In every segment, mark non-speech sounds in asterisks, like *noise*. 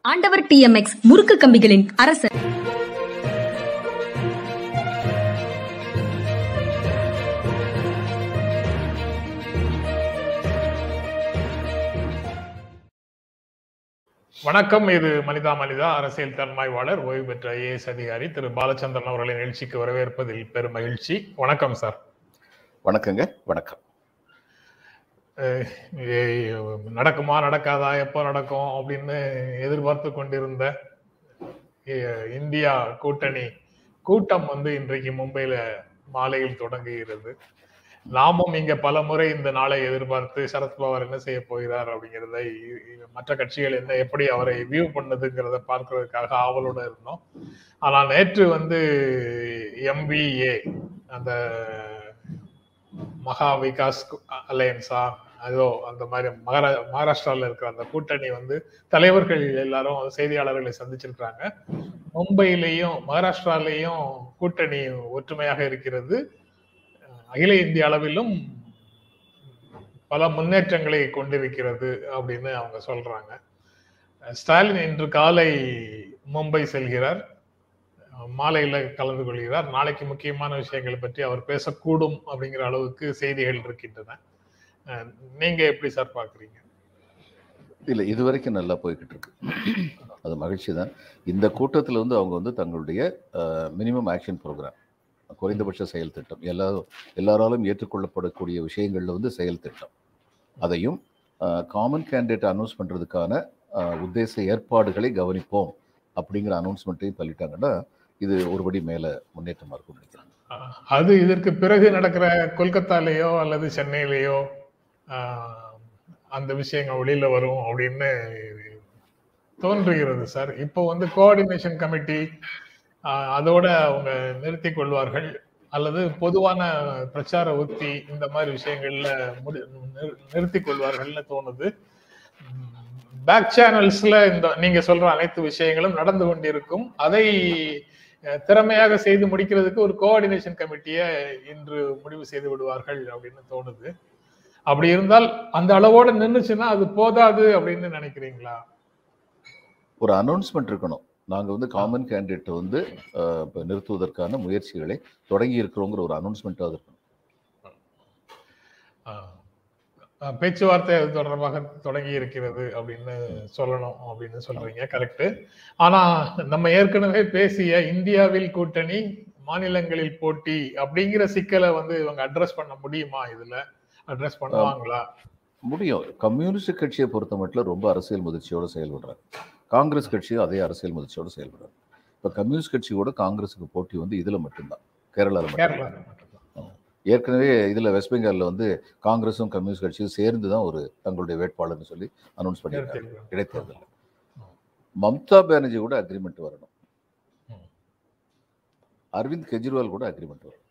ஆண்டவர் D M X முறுக்கு கம்பிகளின் அரசர். வணக்கம். இது மனிதா மனிதா அரசியல் தன்மாய்வாளர் ஓய்வு பெற்ற ஐஏஎஸ் அதிகாரி திரு. பாலச்சந்திரன் அவர்களை நிகழ்ச்சிக்கு வரவேற்பதில் பெரும் மகிழ்ச்சி. வணக்கம் சார். வணக்கங்க. வணக்கம். நடக்குமா நடக்காதா எப்போ நடக்கும் அப்படின்னு எதிர்பார்த்து கொண்டிருந்த இந்தியா கூட்டணி கூட்டம் வந்து இன்றைக்கு மும்பையில மாலையில் தொடங்குகிறது. நாமும் இங்க பல முறை இந்த நாளை எதிர்பார்த்து சரத்பவார் என்ன செய்ய போகிறார் அப்படிங்கிறத மற்ற கட்சிகள் என்ன எப்படி அவரை வியூ பண்ணதுங்கிறத பார்க்கறதுக்காக ஆவலோட இருந்தோம். ஆனால் நேற்று வந்து எம்பிஏ அந்த மகா விகாஸ் அலையன்ஸா அதோ அந்த மாதிரி மகாரா மகாராஷ்டிராவில் இருக்கிற அந்த கூட்டணி வந்து தலைவர்கள் எல்லாரும் செய்தியாளர்களை சந்திச்சிருக்கிறாங்க. மும்பையிலையும் மகாராஷ்டிராலையும் கூட்டணி ஒற்றுமையாக இருக்கிறது. அகில இந்திய அளவிலும் பல முன்னேற்றங்களை கொண்டிருக்கிறது அப்படின்னு அவங்க சொல்றாங்க. ஸ்டாலின் இன்று காலை மும்பை செல்கிறார். மாலையில கலந்து கொள்கிறார். நாளைக்கு முக்கியமான விஷயங்களை பற்றி அவர் பேசக்கூடும் அப்படிங்கிற அளவுக்கு செய்திகள் இருக்கின்றன. நீங்க எப்படி சார் பாக்குறீங்க இல்லை இது வரைக்கும் நல்லா போய்கிட்டு இருக்கு அது மகிழ்ச்சி தான். இந்த கூட்டத்தில் வந்து அவங்க வந்து தங்களுடைய மினிமம் ஆக்ஷன் ப்ரோக்ராம் குறைந்தபட்ச செயல் திட்டம் எல்லாரும் எல்லாராலும் ஏற்றுக்கொள்ளப்படக்கூடிய விஷயங்களில் வந்து செயல் திட்டம். அதையும் காமன் கேண்டிடேட் அனௌன்ஸ் பண்ணுறதுக்கான உத்தேச ஏற்பாடுகளை கவனிப்போம் அப்படிங்கிற அனௌன்ஸ்மெண்ட்டையும் தள்ளிட்டாங்கன்னா இது ஒருபடி மேலே முன்னேற்றமாக இருக்கும் நினைக்கிறேன். அஹ் அது இதற்கு பிறகு நடக்கிற கொல்கத்தாலேயோ அல்லது சென்னையிலேயோ அந்த விஷயங்கள் வெளியில வரும் அப்படின்னு தோன்றுகிறது சார். இப்போ வந்து கோஆர்டினேஷன் கமிட்டி அதோட அவங்க நிறுத்தி கொள்வார்கள். அல்லது பொதுவான பிரச்சார உத்தி இந்த மாதிரி விஷயங்கள்ல முடி- நிறு- கொள்வார்கள்னு தோணுது. பேக் சேனல்ஸ்ல இந்த நீங்க சொல்ற அனைத்து விஷயங்களும் நடந்து கொண்டிருக்கும். அதை திறமையாக செய்து முடிக்கிறதுக்கு ஒரு கோஆர்டினேஷன் கமிட்டியை இன்று முடிவு செய்து விடுவார்கள் அப்படின்னு தோணுது. அப்படி இருந்தால் அந்த அளவோட நின்னுச்சுன்னா அது போதாது அப்படின்னு நினைக்கிறீங்களா? ஒரு அனௌன்ஸ்மெண்ட் இருக்கணும். நாங்கள் வந்து காமன் கேண்டிடேட் வந்து இப்ப நிறுத்துவதற்கான முயற்சிகளை தொடங்கி இருக்கிறோங்கிற ஒரு அனௌன்ஸ்மெண்ட்டாக இருக்கணும். பேச்சுவார்த்தை அது தொடர்பாக தொடங்கி இருக்கிறது அப்படின்னு சொல்லணும் அப்படின்னு சொல்றீங்க கரெக்ட் ஆனா நம்ம ஏற்கனவே பேசிய இந்தியாவில் கூட்டணி மாநிலங்களில் போட்டி அப்படிங்கிற சிக்கலை வந்து இவங்க அட்ரஸ் பண்ண முடியுமா இதுல? அட்ரஸ் பண்ணுவாங்களா? முடியும். கம்யூனிஸ்ட் கட்சியை பொறுத்த மட்டும் ரொம்ப அரசியல் முதிர்ச்சியோடு செயல்படுறாங்க காங்கிரஸ் கட்சியும் அதே அரசியல் முதிர்ச்சியோடு செயல்படுறாங்க இப்போ கம்யூனிஸ்ட் கட்சியோட காங்கிரஸுக்கு போட்டி வந்து இதில் மட்டும்தான். கேரளாவில் மட்டும் கேரளா மட்டும்தான். ஏற்கனவே இதில் வெஸ்ட் பெங்காலில் வந்து காங்கிரஸும் கம்யூனிஸ்ட் கட்சியும் சேர்ந்து தான் ஒரு தங்களுடைய வேட்பாளர்னு சொல்லி அனௌன்ஸ் பண்ணியிருக்காங்க. இடைத்தேர்தலில் மம்தா பானர்ஜி கூட அக்ரிமெண்ட் வரணும். அரவிந்த் கெஜ்ரிவால் கூட அக்ரிமெண்ட் வரணும்.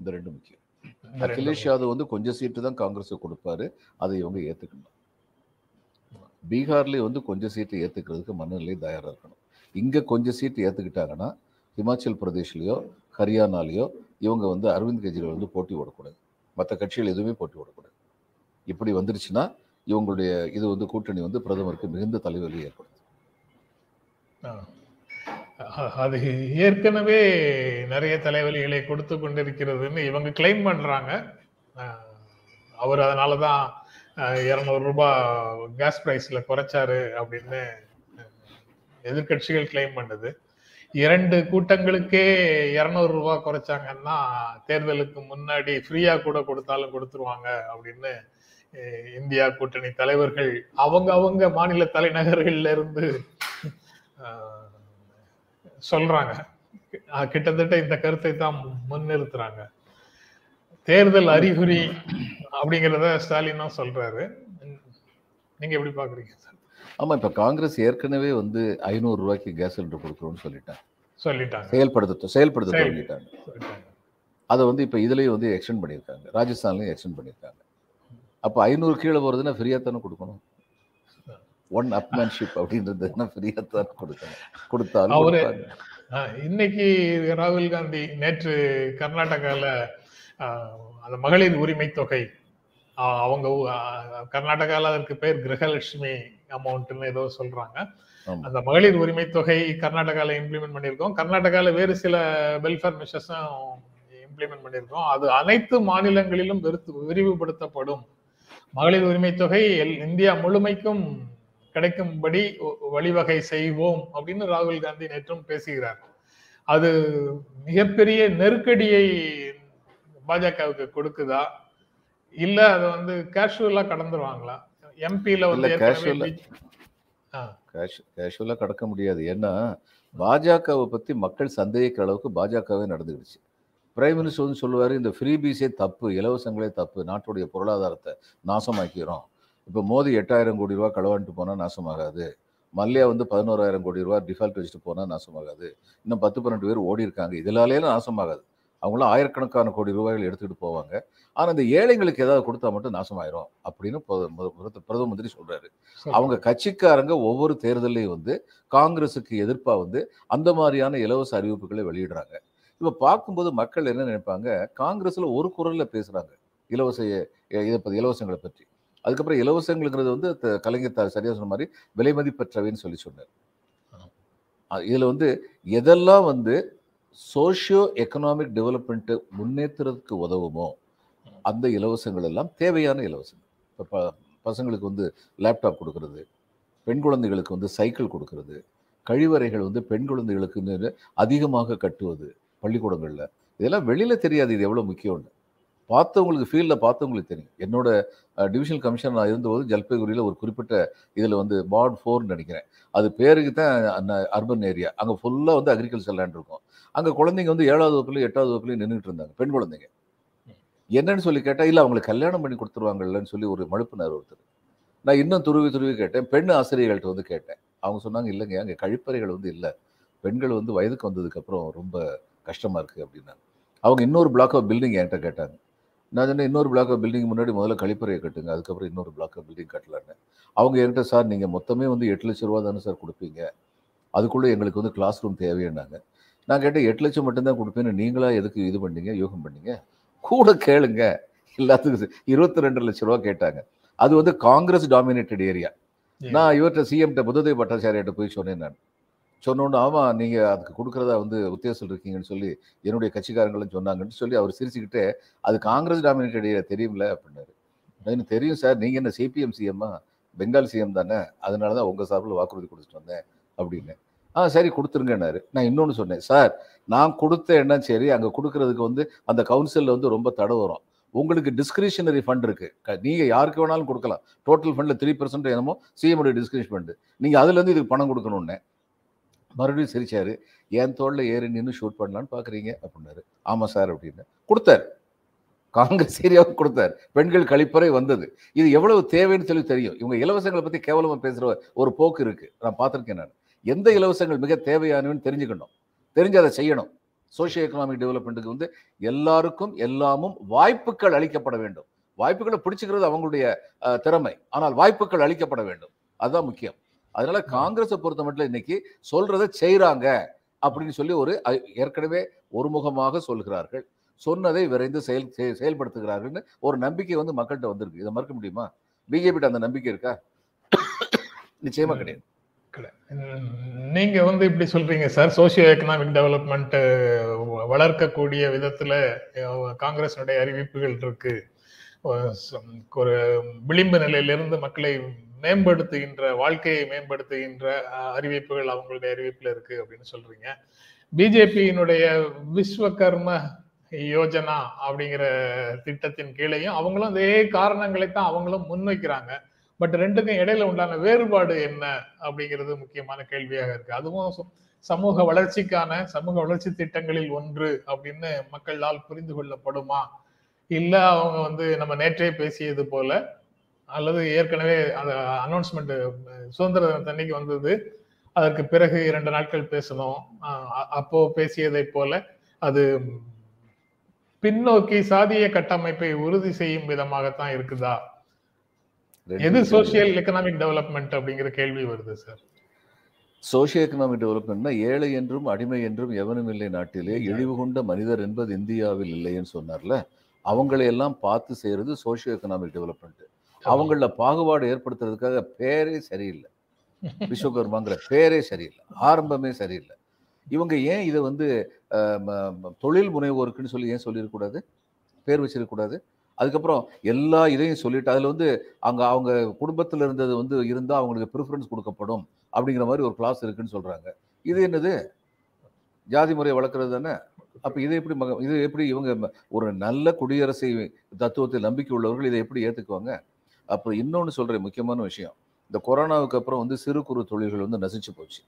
இந்த ரெண்டும் முக்கியம். அகிலேஷ் யாதவ் வந்து கொஞ்சம் சீட்டு தான் காங்கிரஸுக்கு கொடுப்பாரு. அதை இவங்க ஏற்றுக்கணும் பீகார்லேயே வந்து கொஞ்சம் சீட்டு ஏற்றுக்கிறதுக்கு மனநிலை தயாராக இருக்கணும். இங்கே கொஞ்சம் சீட்டு ஏற்றுக்கிட்டாங்கன்னா ஹிமாச்சல் பிரதேஷ்லேயோ ஹரியானாலேயோ இவங்க வந்து அரவிந்த் கெஜ்ரிவால் வந்து போட்டி போடக்கூடாது. மற்ற கட்சிகள் எதுவுமே போட்டி போடக்கூடாது. இப்படி வந்துருச்சுன்னா இவங்களுடைய இது வந்து கூட்டணி வந்து பிரதமருக்கு மிகுந்த தலைவலி ஏற்படுத்தும் ஆஹ் அது ஏற்கனவே நிறைய தலைவலிகளை கொடுத்து கொண்டிருக்கிறதுன்னு இவங்க கிளைம் பண்றாங்க. அவர் அதனாலதான் இருநூறு ரூபாய் கேஸ் பிரைஸ்ல குறைச்சாரு அப்படின்னு எதிர்க்கட்சிகள் கிளைம் பண்ணுது. இரண்டு கூட்டங்களுக்கே இருநூறு ரூபாய் குறைச்சாங்கன்னா தேர்தலுக்கு முன்னாடி ஃப்ரீயா கூட கொடுத்தாலும் கொடுத்துருவாங்க அப்படின்னு இந்தியா கூட்டணி தலைவர்கள் அவங்க அவங்க மாநில தலைநகர்கள்ல இருந்து சொல்றாங்க. கிட்டத்தட்ட இந்த கருத்தை தான் முன்னிறுத்துறாங்க. தேர்தல் அறிகுறி அப்படிங்கிறத ஸ்டாலினும் சொல்றாரு. நீங்க எப்படி பாக்குறீங்க சார்? ஆமாம் இப்போ காங்கிரஸ் ஏற்கனவே வந்து ஐநூறு ரூபாய்க்கு கேஸ் சிலிண்டர் கொடுக்குறோம்னு சொல்லிட்டாங்க. சொல்லிட்டாங்க. செயல்படுத்த செயல்படுத்த சொல்லிட்டாங்க. அதை வந்து இப்போ இதுலேயும் வந்து எக்ஸ்டெண்ட் பண்ணியிருக்காங்க. ராஜஸ்தான்லையும் எக்ஸ்டெண்ட் பண்ணியிருக்காங்க. அப்போ ஐநூறு கீழே போகிறதுனா ஃப்ரீயாக தானே கொடுக்கணும்? ஒன் அப்மேன்ஷிப் அப்படின்றதுனா ஃப்ரீயாக தானே கொடுக்கணும்? கொடுத்தாலும் அவரு- இன்னைக்கு ராகுல் காந்தி நேற்று கர்நாடகால ஆஹ், அந்த மகளிர் உரிமை தொகை அவங்க கர்நாடகால அதற்கு பேர் கிரகலட்சுமி அமௌண்ட்னு ஏதோ சொல்றாங்க. அந்த மகளிர் உரிமை தொகை கர்நாடகால இம்ப்ளிமெண்ட் பண்ணியிருக்கோம். கர்நாடகால வேறு சில வெல்ஃபேர் மெஷர்ஸும் இம்ப்ளிமெண்ட் பண்ணியிருக்கோம். அது அனைத்து மாநிலங்களிலும் விரிவுபடுத்தப்படும். மகளிர் உரிமை தொகை இந்தியா முழுமைக்கும் கிடைக்கும்படி வழிவகை செய்வோம் அப்படின்னு ராகுல் காந்தி நேற்றும் பேசுகிறார். அது மிகப்பெரிய நெருக்கடியை பாஜகவுக்கு கொடுக்குதா? இல்ல அது வந்து கேஷுவலா கடந்துருவாங்களா? எம்பில வந்து இல்ல, ஏற்கனவே casual-ஆ. பி- ஆ, கேஷ் கேஷுவலாக கடக்க முடியாது. ஏன்னா பாஜகவை பற்றி மக்கள் சந்தேகிக்கிற அளவுக்கு பாஜகவே நடந்துக்கிடுச்சு. பிரைம் மினிஸ்டர் வந்து சொல்லுவார் இந்த ஃப்ரீபீஸே தப்பு இலவசங்களே தப்பு நாட்டுடைய பொருளாதாரத்தை நாசமாக்கிறோம் இப்போ மோடி எட்டாயிரம் கோடி ரூபா களவாண்டுட்டு போனால் நாசமாகாது. மல்லையா வந்து பதினோராயிரம் கோடி ரூபா டிஃபால்ட் வச்சுட்டு போனால் நாசமாகாது. இன்னும் பத்து பன்னெண்டு பேர் ஓடி இருக்காங்க. இதனாலேயும் நாசமாகாது. அவங்களாம் ஆயிரக்கணக்கான கோடி ரூபாய்கள் எடுத்துக்கிட்டு போவாங்க. ஆனால் இந்த ஏழைங்களுக்கு ஏதாவது கொடுத்தா மட்டும் நாசமாயிரும் அப்படின்னு பிரத- பிரத- பிரதம மந்திரி சொல்றாரு. சரி. அவங்க கட்சிக்காரங்க ஒவ்வொரு தேர்தலையும் வந்து காங்கிரஸுக்கு எதிர்ப்பா வந்து அந்த மாதிரியான இலவச அறிவிப்புகளை வெளியிடுறாங்க. இப்ப பார்க்கும்போது மக்கள் என்ன நினைப்பாங்க? காங்கிரஸ்ல ஒரு குரல்ல பேசுறாங்க. இலவச இதை பத்தி இலவசங்களை பற்றி. அதுக்கப்புறம் இலவசங்களுங்கிறது வந்து கலைஞர் த- சரியா சொன்ன மாதிரி விலை மதிப்பற்றவைன்னு சொல்லி சொன்னார். இதுல வந்து எதெல்லாம் வந்து சோஷியோ எக்கனாமிக் டெவலப்மெண்ட் முன்னேற்றத்துக்கு உதவுமோ அந்த இலவசங்கள் எல்லாம் தேவையான இலவசங்கள். இப்போ ப பசங்களுக்கு வந்து லேப்டாப் கொடுக்கறது பெண் குழந்தைகளுக்கு வந்து சைக்கிள் கொடுக்கறது கழிவறைகள் வந்து பெண் குழந்தைகளுக்கு அதிகமாக கட்டுவது பள்ளிக்கூடங்களில். இதெல்லாம் வெளியில் தெரியாது இது எவ்வளோ முக்கியம்னு. பார்த்தவங்களுக்கு ஃபீல்டில் பார்த்தவங்களுக்கு தெரியும். என்னோட டிவிஷனல் கமிஷன் நான் இருந்தபோது ஜல்பைகுரியில் ஒரு குறிப்பிட்ட இதில் வந்து பாட் ஃபோர்னு நினைக்கிறேன். அது பேருக்கு தான் அந்த அர்பன் ஏரியா அங்கே ஃபுல்லாக வந்து அக்ரிகல்ச்சர் லேண்ட் இருக்கும். அங்கே குழந்தைங்க வந்து ஏழாவது வகுப்புலையும் எட்டாவது வகுப்புலையும் நின்றுட்டு இருந்தாங்க. பெண் குழந்தைங்க. என்னன்னு சொல்லி கேட்டால் இல்லை அவங்களுக்கு கல்யாணம் பண்ணி கொடுத்துருவாங்கல்லன்னு சொல்லி ஒரு மழுப்பினார் ஒருத்தர். நான் இன்னும் துருவி துருவி கேட்டேன். பெண் ஆசிரியர்கள்ட்ட வந்து கேட்டேன். அவங்க சொன்னாங்க இல்லைங்க அங்கே கழிப்பறைகள் வந்து இல்லை. பெண்கள் வந்து வயதுக்கு வந்ததுக்கப்புறம் ரொம்ப கஷ்டமாக இருக்குது அப்படின்னாங்க. அவங்க இன்னொரு பிளாக் ஆஃப் பில்டிங் என்கிட்ட கேட்டாங்க. நான் சொன்னேன் இன்னொரு பிளாக் ஆஃப் பில்டிங் முன்னாடி முதல்ல கழிப்பறையை கட்டுங்க. அதுக்கப்புறம் இன்னொரு பிளாக் ஆஃப் பில்டிங் கட்டலான்னு அவங்க என்கிட்ட சார் நீங்கள் மொத்தமே வந்து எட்டு லட்ச ரூபா தானே சார் கொடுப்பீங்க? அதுக்குள்ளே எங்களுக்கு வந்து கிளாஸ் ரூம் தேவைன்னாங்க. நான் கேட்டேன் எட்டு லட்சம் மட்டும்தான் கொடுப்பேன்னு நீங்களா எதுக்கு இது பண்ணீங்க? யோகம் பண்ணீங்க? கூட கேளுங்க. எல்லாத்துக்கும் இருபத்தி ரெண்டு லட்ச ரூபா கேட்டாங்க. அது வந்து காங்கிரஸ் டாமினேட்டட் ஏரியா நான் இவர்கிட்ட சிஎம்கிட்ட புததேவ் பட்டாச்சாரியாட்ட போய் சொன்னேன் நான். சொன்னோன்னு ஆமாம் நீங்கள் அதுக்கு கொடுக்குறதா வந்து உத்தேசம் இருக்கீங்கன்னு சொல்லி என்னுடைய கட்சிக்காரங்களும் சொன்னாங்கன்னு சொல்லி அவர் சிரிச்சுக்கிட்டே அது காங்கிரஸ் டாமினேட்டட் தெரியும்ல அப்படின்னாரு. எனக்கு தெரியும் சார் நீங்கள் என்ன சிபிஎம் சிஎம்மா பெங்கால் சிஎம் தானே? அதனால தான் உங்கள் சார்பில் வாக்குறுதி கொடுத்துட்டு வந்தேன் அப்படின்னு. ஆ சரி கொடுத்துருங்கன்னாரு. நான் இன்னொன்று சொன்னேன் சார் நான் கொடுத்த என்ன சரி அங்கே கொடுக்கறதுக்கு வந்து அந்த கவுன்சிலில் வந்து ரொம்ப தடை வரும். உங்களுக்கு டிஸ்கிரிஷனரி ஃபண்ட் இருக்குது நீங்கள் யாருக்கு வேணாலும் கொடுக்கலாம். டோட்டல் ஃபண்டில் த்ரீ பர்சன்ட் என்னமோ சிஎம்முடைய டிஸ்கிரிஷன் ஃபண்டு நீங்கள் அதுலேருந்து இதுக்கு பணம் கொடுக்கணுன்னே மறுபடியும் சிரிச்சார் என் தோளில் ஏறி நின்று ஷூட் பண்ணலான்னு பார்க்குறீங்க அப்படின்னாரு. ஆமாம் சார் அப்படின்னு. கொடுத்தாரு. காங்கிரஸ் ஏரியாவுக்கு கொடுத்தாரு. பெண்கள் கழிப்பறை வந்தது. இது எவ்வளவு தேவைன்னு சொல்லி தெரியும். இவங்க இலவசங்களை பற்றி கேவலமாக பேசுகிற ஒரு போக்கு இருக்குது நான் பார்த்துருக்கேன் நான். எந்த இலவசங்கள் மிக தேவையானவன்னு தெரிஞ்சுக்கணும். தெரிஞ்சு அதை செய்யணும். சோஷியோ எக்கனாமிக் டெவலப்மெண்ட்டுக்கு வந்து எல்லாருக்கும் எல்லாமும் வாய்ப்புகள் அளிக்கப்பட வேண்டும். வாய்ப்புகளை பிடிச்சிக்கிறது அவங்களுடைய திறமை. ஆனால் வாய்ப்புகள் அளிக்கப்பட வேண்டும். அதுதான் முக்கியம். அதனால காங்கிரஸை பொறுத்த மட்டும் இன்னைக்கு சொல்றதை செய்றாங்க அப்படின்னு சொல்லி ஒரு ஏற்கனவே ஒருமுகமாக சொல்கிறார்கள். சொன்னதை விரைந்து செயல் செய- செயல்படுத்துகிறார்கள்னு ஒரு நம்பிக்கை வந்து மக்கள்கிட்ட வந்திருக்கு. இதை மறுக்க முடியுமா? பிஜேபிட்ட அந்த நம்பிக்கை இருக்கா? நிச்சயமா கிடையாது. நீங்க வந்து இப்படி சொல்றீங்க சார். சோசியோ எக்கனாமிக் டெவலப்மெண்ட் வளர்க்கக்கூடிய விதத்துல காங்கிரஸினுடைய அறிவிப்புகள் இருக்கு. ஒரு விளிம்பு நிலையிலிருந்து மக்களை மேம்படுத்துகின்ற வாழ்க்கையை மேம்படுத்துகின்ற அறிவிப்புகள் அவங்களுடைய அறிவிப்புல இருக்கு அப்படின்னு சொல்றீங்க. பிஜேபியினுடைய விஸ்வகர்ம யோஜனா அப்படிங்கிற திட்டத்தின் கீழேயும் அவங்களும் அதே காரணங்களை தான் அவங்களும் முன்வைக்கிறாங்க. பட் ரெண்டுக்கும் இடையில உண்டான வேறுபாடு என்ன அப்படிங்கிறது முக்கியமான கேள்வியாக இருக்கு. அதுவும் சமூக வளர்ச்சிக்கான சமூக வளர்ச்சி திட்டங்களில் ஒன்று அப்படின்னு மக்களால் புரிந்து கொள்ளப்படுமா? இல்ல அவங்க வந்து நம்ம நேற்றே பேசியது போல அல்லது ஏற்கனவே அந்த அனௌன்ஸ்மெண்ட் சுதந்திர தினத்தன்னைக்கு வந்தது. அதற்கு பிறகு இரண்டு நாட்கள் பேசணும். அப்போ பேசியதை போல அது பின்னோக்கி சாதிய கட்டமைப்பை உறுதி செய்யும் விதமாகத்தான் இருக்குதா? எது சோசியல் எக்கனாமிக் டெவலப்மெண்ட் அப்படிங்கிற கேள்வி வருது சார் சோஷியோ எக்கனாமிக் டெவலப்மெண்ட்னா ஏழை என்றும் அடிமை என்றும் எவனும் இல்லை நாட்டிலே. இழிவு கொண்ட மனிதர் என்பது இந்தியாவில் இல்லைன்னு சொன்னார்ல. அவங்களை எல்லாம் பார்த்து செய்யறது சோஷியோ எக்கனாமிக் டெவலப்மெண்ட் அவங்கள பாகுபாடு ஏற்படுத்துறதுக்காக பேரே சரியில்லை. விஸ்வகர்மாங்கிற பேரே சரியில்லை. ஆரம்பமே சரியில்லை. இவங்க ஏன் இதை வந்து தொழில் முனைவோருக்குன்னு சொல்லி ஏன் சொல்லியிருக்கூடாது பேர் வச்சிருக்கக்கூடாது? அதுக்கப்புறம் எல்லா இதையும் சொல்லிட்டு அதில் வந்து அங்கே அவங்க குடும்பத்தில் இருந்தது வந்து இருந்தால் அவங்களுக்கு ப்ரிஃபரன்ஸ் கொடுக்கப்படும் அப்படிங்கிற மாதிரி ஒரு கிளாஸ் இருக்குன்னு சொல்கிறாங்க இது என்னது? ஜாதி முறையை வளர்க்குறது தானே? அப்போ இதை எப்படி மக இது எப்படி இவங்க ஒரு நல்ல குடியரசை தத்துவத்தை நம்பிக்கை உள்ளவர்கள் இதை எப்படி ஏற்றுக்குவாங்க அப்புறம் இன்னொன்று சொல்கிறேன் முக்கியமான விஷயம். இந்த கொரோனாவுக்கு அப்புறம் வந்து சிறு குறு தொழில்கள் வந்து நசிச்சு போச்சு.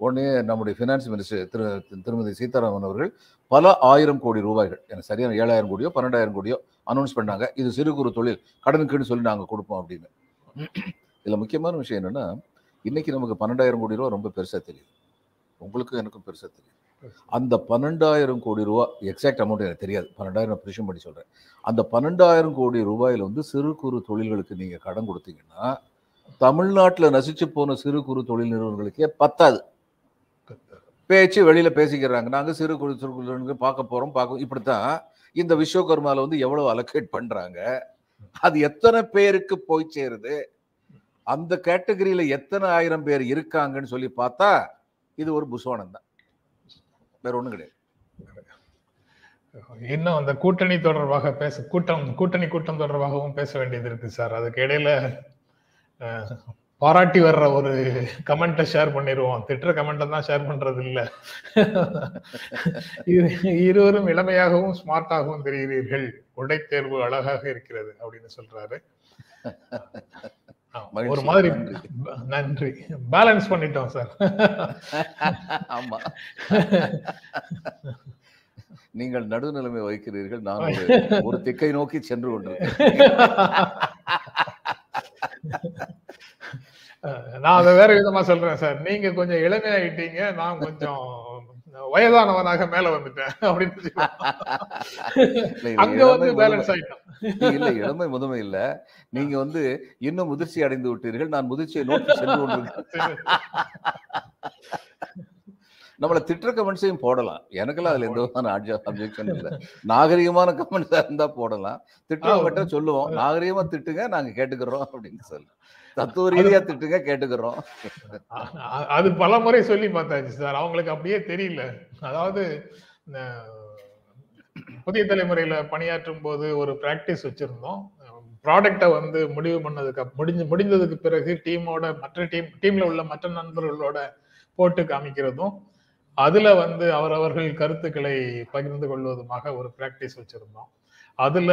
உடனே நம்முடைய ஃபினான்ஸ் மினிஸ்டர் திரு திருமதி சீதாராமன் அவர்கள் பல ஆயிரம் கோடி ரூபாய்கள் எனக்கு சரியான ஏழாயிரம் கோடியோ பன்னெண்டாயிரம் கோடியோ அனௌன்ஸ் பண்ணாங்க. இது சிறு குறு தொழில் கடனுக்குன்னு சொல்லி நாங்கள் கொடுப்போம் அப்படின்னு. இதில் முக்கியமான விஷயம் என்னென்னா இன்றைக்கி நமக்கு பன்னெண்டாயிரம் கோடி ரூபா ரொம்ப பெருசாக தெரியுது. உங்களுக்கும் எனக்கும் பெருசாக தெரியும் அந்த பன்னெண்டாயிரம் கோடி ரூபா எக்ஸாக்ட் அமௌண்ட் எனக்கு தெரியாது. பன்னெண்டாயிரம் ப்ரிஷன் பண்ணி சொல்கிறேன் அந்த பன்னெண்டாயிரம் கோடி ரூபாயில வந்து சிறு குறு தொழில்களுக்கு நீங்கள் கடன் கொடுத்தீங்கன்னா தமிழ்நாட்டில் நசிச்சு போன சிறு குறு தொழில் நிறுவனங்களுக்கே பத்தாது. பேச்சு வெளியில பேசிக்கிறாங்க. நாங்க சிறு குறு சிறு நிறுவனங்களுக்கு பார்க்க போறோம் பார்க்க இப்படித்தான் இந்த விஸ்வகர்மால வந்து எவ்வளவு அலோகேட் பண்றாங்க? அது எத்தனை பேருக்கு போய் சேருது? அந்த கேட்டகரியில எத்தனை ஆயிரம் பேர் இருக்காங்கன்னு சொல்லி பார்த்தா இது ஒரு புஸ்வானம் தான். வேற ஒன்றும் கிடையாது. இன்னும் அந்த கூட்டணி தொடர்பாக பேச கூட்டம் கூட்டணி கூட்டம் தொடர்பாகவும் பேச வேண்டியது இருக்கு சார். அதுக்கு இடையில பாராட்டி வர்ற ஒரு கமெண்ட்டை ஷேர் பண்ணிடுவோம் திட்டுற கமெண்ட்டை தான் ஷேர் பண்றது இல்லை. இரு- இருவரும் இளமையாகவும் ஸ்மார்ட்டாகவும் தெரிகிறீர்கள். உடை தேர்வு அழகாக இருக்கிறது அப்படின்னு சொல்றாரு. ஒரு மாதிரி நன்றி. பேலன்ஸ் பண்ணிட்டோம் சார் ஆமா. நீங்கள் நடுநிலைமை வகிக்கிறீர்கள். நான் ஒரு திக்கை நோக்கி சென்று கொண்டிருக்கேன் நான் அதை வேற விதமா சொல்றேன் சார் நீங்க கொஞ்சம் இளமையாயிட்டீங்க நான் கொஞ்சம் வயதானவனாக மேல வந்துட்டேன் அப்படின்னு அங்க வந்து. பேலன்ஸ் ஆயிட்டோம். இல்ல இளமை முதுமை இல்ல. நீங்க வந்து இன்னும் முதிர்ச்சி அடைந்து விட்டீர்கள். நான் முதிர்ச்சியை நோக்கி சென்று நம்மள திட்டுற கமெண்ட்ஸையும் போடலாம். எனக்கெல்லாம் அதுல எந்த விதமான அப்ஜெக்ஷன் இல்ல. நாகரிகமான கமெண்ட்ஸா இருந்தா போடலாம். திட்டுறவங்கிட்ட சொல்லுவோம். நாகரிகமா திட்டுங்க நாங்க கேட்டுக்கிறோம் அப்படின்னு சொல்லி தத்துவ ரீதியா திட்டுங்க கேட்டுக்கிறோம். அது பல முறை சொல்லி பார்த்தாச்சு சார். அவங்களுக்கு அப்படியே தெரியல. அதாவது புதிய தலைமுறையில பணியாற்றும் போது ஒரு பிராக்டிஸ் வச்சிருந்தோம். ப்ராடக்டை வந்து முடிவு பண்ணதுக்கு முடிஞ்சு முடிந்ததுக்கு பிறகு டீமோட மற்ற டீம் டீம்ல உள்ள மற்ற நண்பர்களோட போட்டு காமிக்கிறதும் அதுல வந்து அவரவர்கள் கருத்துக்களை பகிர்ந்து கொள்வதுமாக ஒரு பிராக்டிஸ் வச்சிருந்தோம். அதுல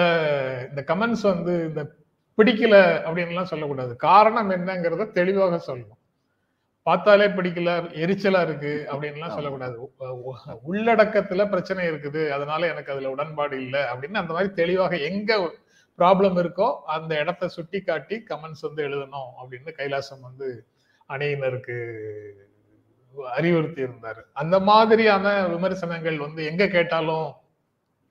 இந்த கமெண்ட்ஸ் வந்து இந்த பிடிக்கல அப்படின்லாம் சொல்லக்கூடாது. காரணம் என்னங்கிறத தெளிவாக சொல்லணும். பார்த்தாலே பிடிக்கல எரிச்சலா இருக்கு அப்படின்லாம். சொல்லக்கூடாது. உள்ளடக்கத்துல பிரச்சனை இருக்குது. அதனால எனக்கு அதுல உடன்பாடு இல்லை அப்படின்னு அந்த மாதிரி தெளிவாக எங்க ப்ராப்ளம் இருக்கோ அந்த இடத்த சுட்டி காட்டி கமெண்ட்ஸ் வந்து எழுதணும் அப்படின்னு கைலாசம் வந்து அணியினருக்கு அறிவுறுத்தி இருந்தாரு. அந்த மாதிரியான விமர்சனங்கள் வந்து எங்க கேட்டாலும்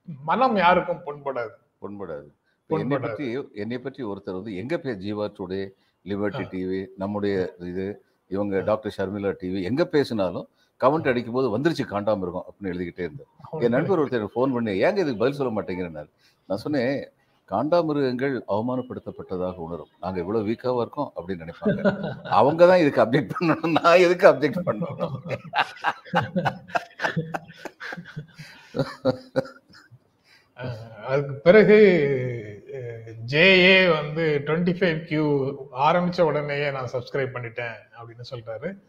மனம் யாருக்கும் புண்படாது. புண்படாது. என்னை. பற்றி என்னை பற்றி ஒருத்தர் வந்து எங்க பேர் ஜீவா டுடே லிபர்ட்டி டிவி நம்முடைய இது இவங்க டாக்டர் ஷர்மிளா டிவி எங்க பேசினாலும் கமெண்ட் அடிக்கும் போது வந்துருச்சு காண்டாம இருக்கும் அப்படின்னு எழுதிக்கிட்டே இருந்தார் என் நண்பர் ஒருத்தர் ஃபோன் பண்ணி ஏங்க இதுக்கு பதில் சொல்ல மாட்டேங்கிறனால நான் சொன்னேன் காண்டாமிருகங்கள் அவமானப்படுத்தப்பட்டதாக உணரும். நாங்க இவ்வளவு வீக்காவா இருக்கோம் அப்படின்னு நினைப்பாங்க. அவங்க தான் இதுக்கு அப்டேட் பண்ணணும் நான் எதுக்கு அப்டேட் பண்ணணும்? *laughs* அதுக்கு பிறகு ஜேஏ வந்து டுவெண்ட்டி ஃபைவ் கியூ ஆரம்பிச்ச உடனேயே நான் சப்ஸ்கிரைப் பண்ணிட்டேன் அப்படின்னு சொல்றாரு.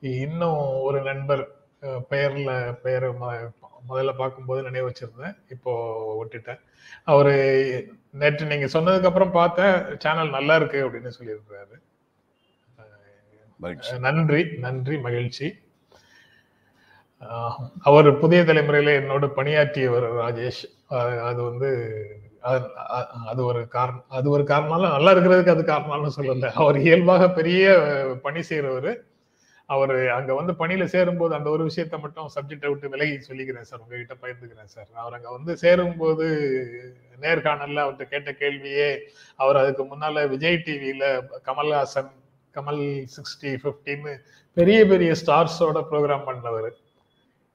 இன்னும் ஒரு நண்பர் பெயர்ல பெயரை ம- முதல்ல பார்க்கும்போது நினைவு வச்சிருந்தேன். இப்போ விட்டுட்டேன். அவரு நேற்று நீங்க சொன்னதுக்கு அப்புறம் பார்த்தேன் சேனல் நல்லா இருக்கு அப்படின்னு சொல்லியிருக்கிறாரு. நன்றி நன்றி மகிழ்ச்சி. அவர் புதிய தலைமுறையில என்னோட பணியாற்றியவர் ராஜேஷ். அது வந்து அது அது ஒரு காரணம் அது ஒரு காரணம் நல்லா இருக்கிறதுக்கு அது காரணம்னு சொல்லல. அவர் இயல்பாக பெரிய பணி செய்யறவர் அவர் அங்க வந்து பணியில சேரும்போது அந்த ஒரு விஷயத்த மட்டும் சப்ஜெக்டை விட்டு விலகி சொல்லிக்கிறேன் சார் உங்ககிட்ட பகிர்ந்துக்கிறேன் சார். அவர் அங்க வந்து சேரும்போது நேர்காணல்ல அவர்கிட்ட கேட்ட கேள்வியே அவர் அதுக்கு முன்னால விஜய் டிவியில கமல்ஹாசன் கமல் சிக்ஸ்டி ஃபிஃப்டின்னு பெரிய பெரிய ஸ்டார்ஸோட ப்ரோக்ராம் பண்ணவர்.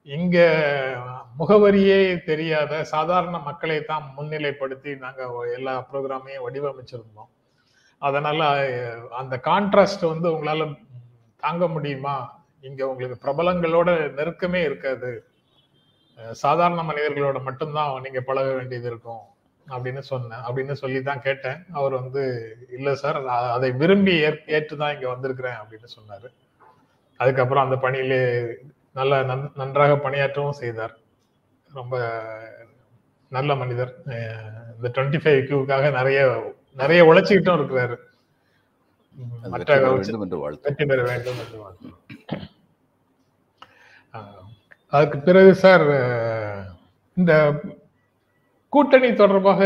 இங்க முகவரியே தெரியாத சாதாரண மக்களை தான் முன்னிலைப்படுத்தி நாங்க எல்லா ப்ரோக்ராமையும் வடிவமைச்சிருந்தோம். அதனால அந்த கான்ட்ராஸ்ட் வந்து உங்களால தாங்க முடியுமா? இங்க உங்களுக்கு பிரபலங்களோட நெருக்கமே இருக்காது. சாதாரண மனிதர்களோட மட்டும்தான் நீங்க பழக வேண்டியது இருக்கும் அப்படின்னு சொன்னேன் அப்படின்னு சொல்லி தான் கேட்டேன். அவர் வந்து இல்ல சார் நான் அதை விரும்பி ஏற்- ஏற்றுதான் இங்க வந்திருக்கிறேன் அப்படின்னு சொன்னாரு. அதுக்கப்புறம் அந்த பணியிலே நல்ல நன்- நன்றாக பணியாற்றவும் செய்தார். ரொம்ப நல்ல மனிதர். இந்த டுவெண்ட்டி ஃபைவ் கியூக்காக நிறைய நிறைய உழைச்சிக்கிட்டும் இருக்கிறாரு. மற்ற வெற்றி பெற வேண்டும் என்று அதுக்கு பிறகு சார் இந்த கூட்டணி தொடர்பாக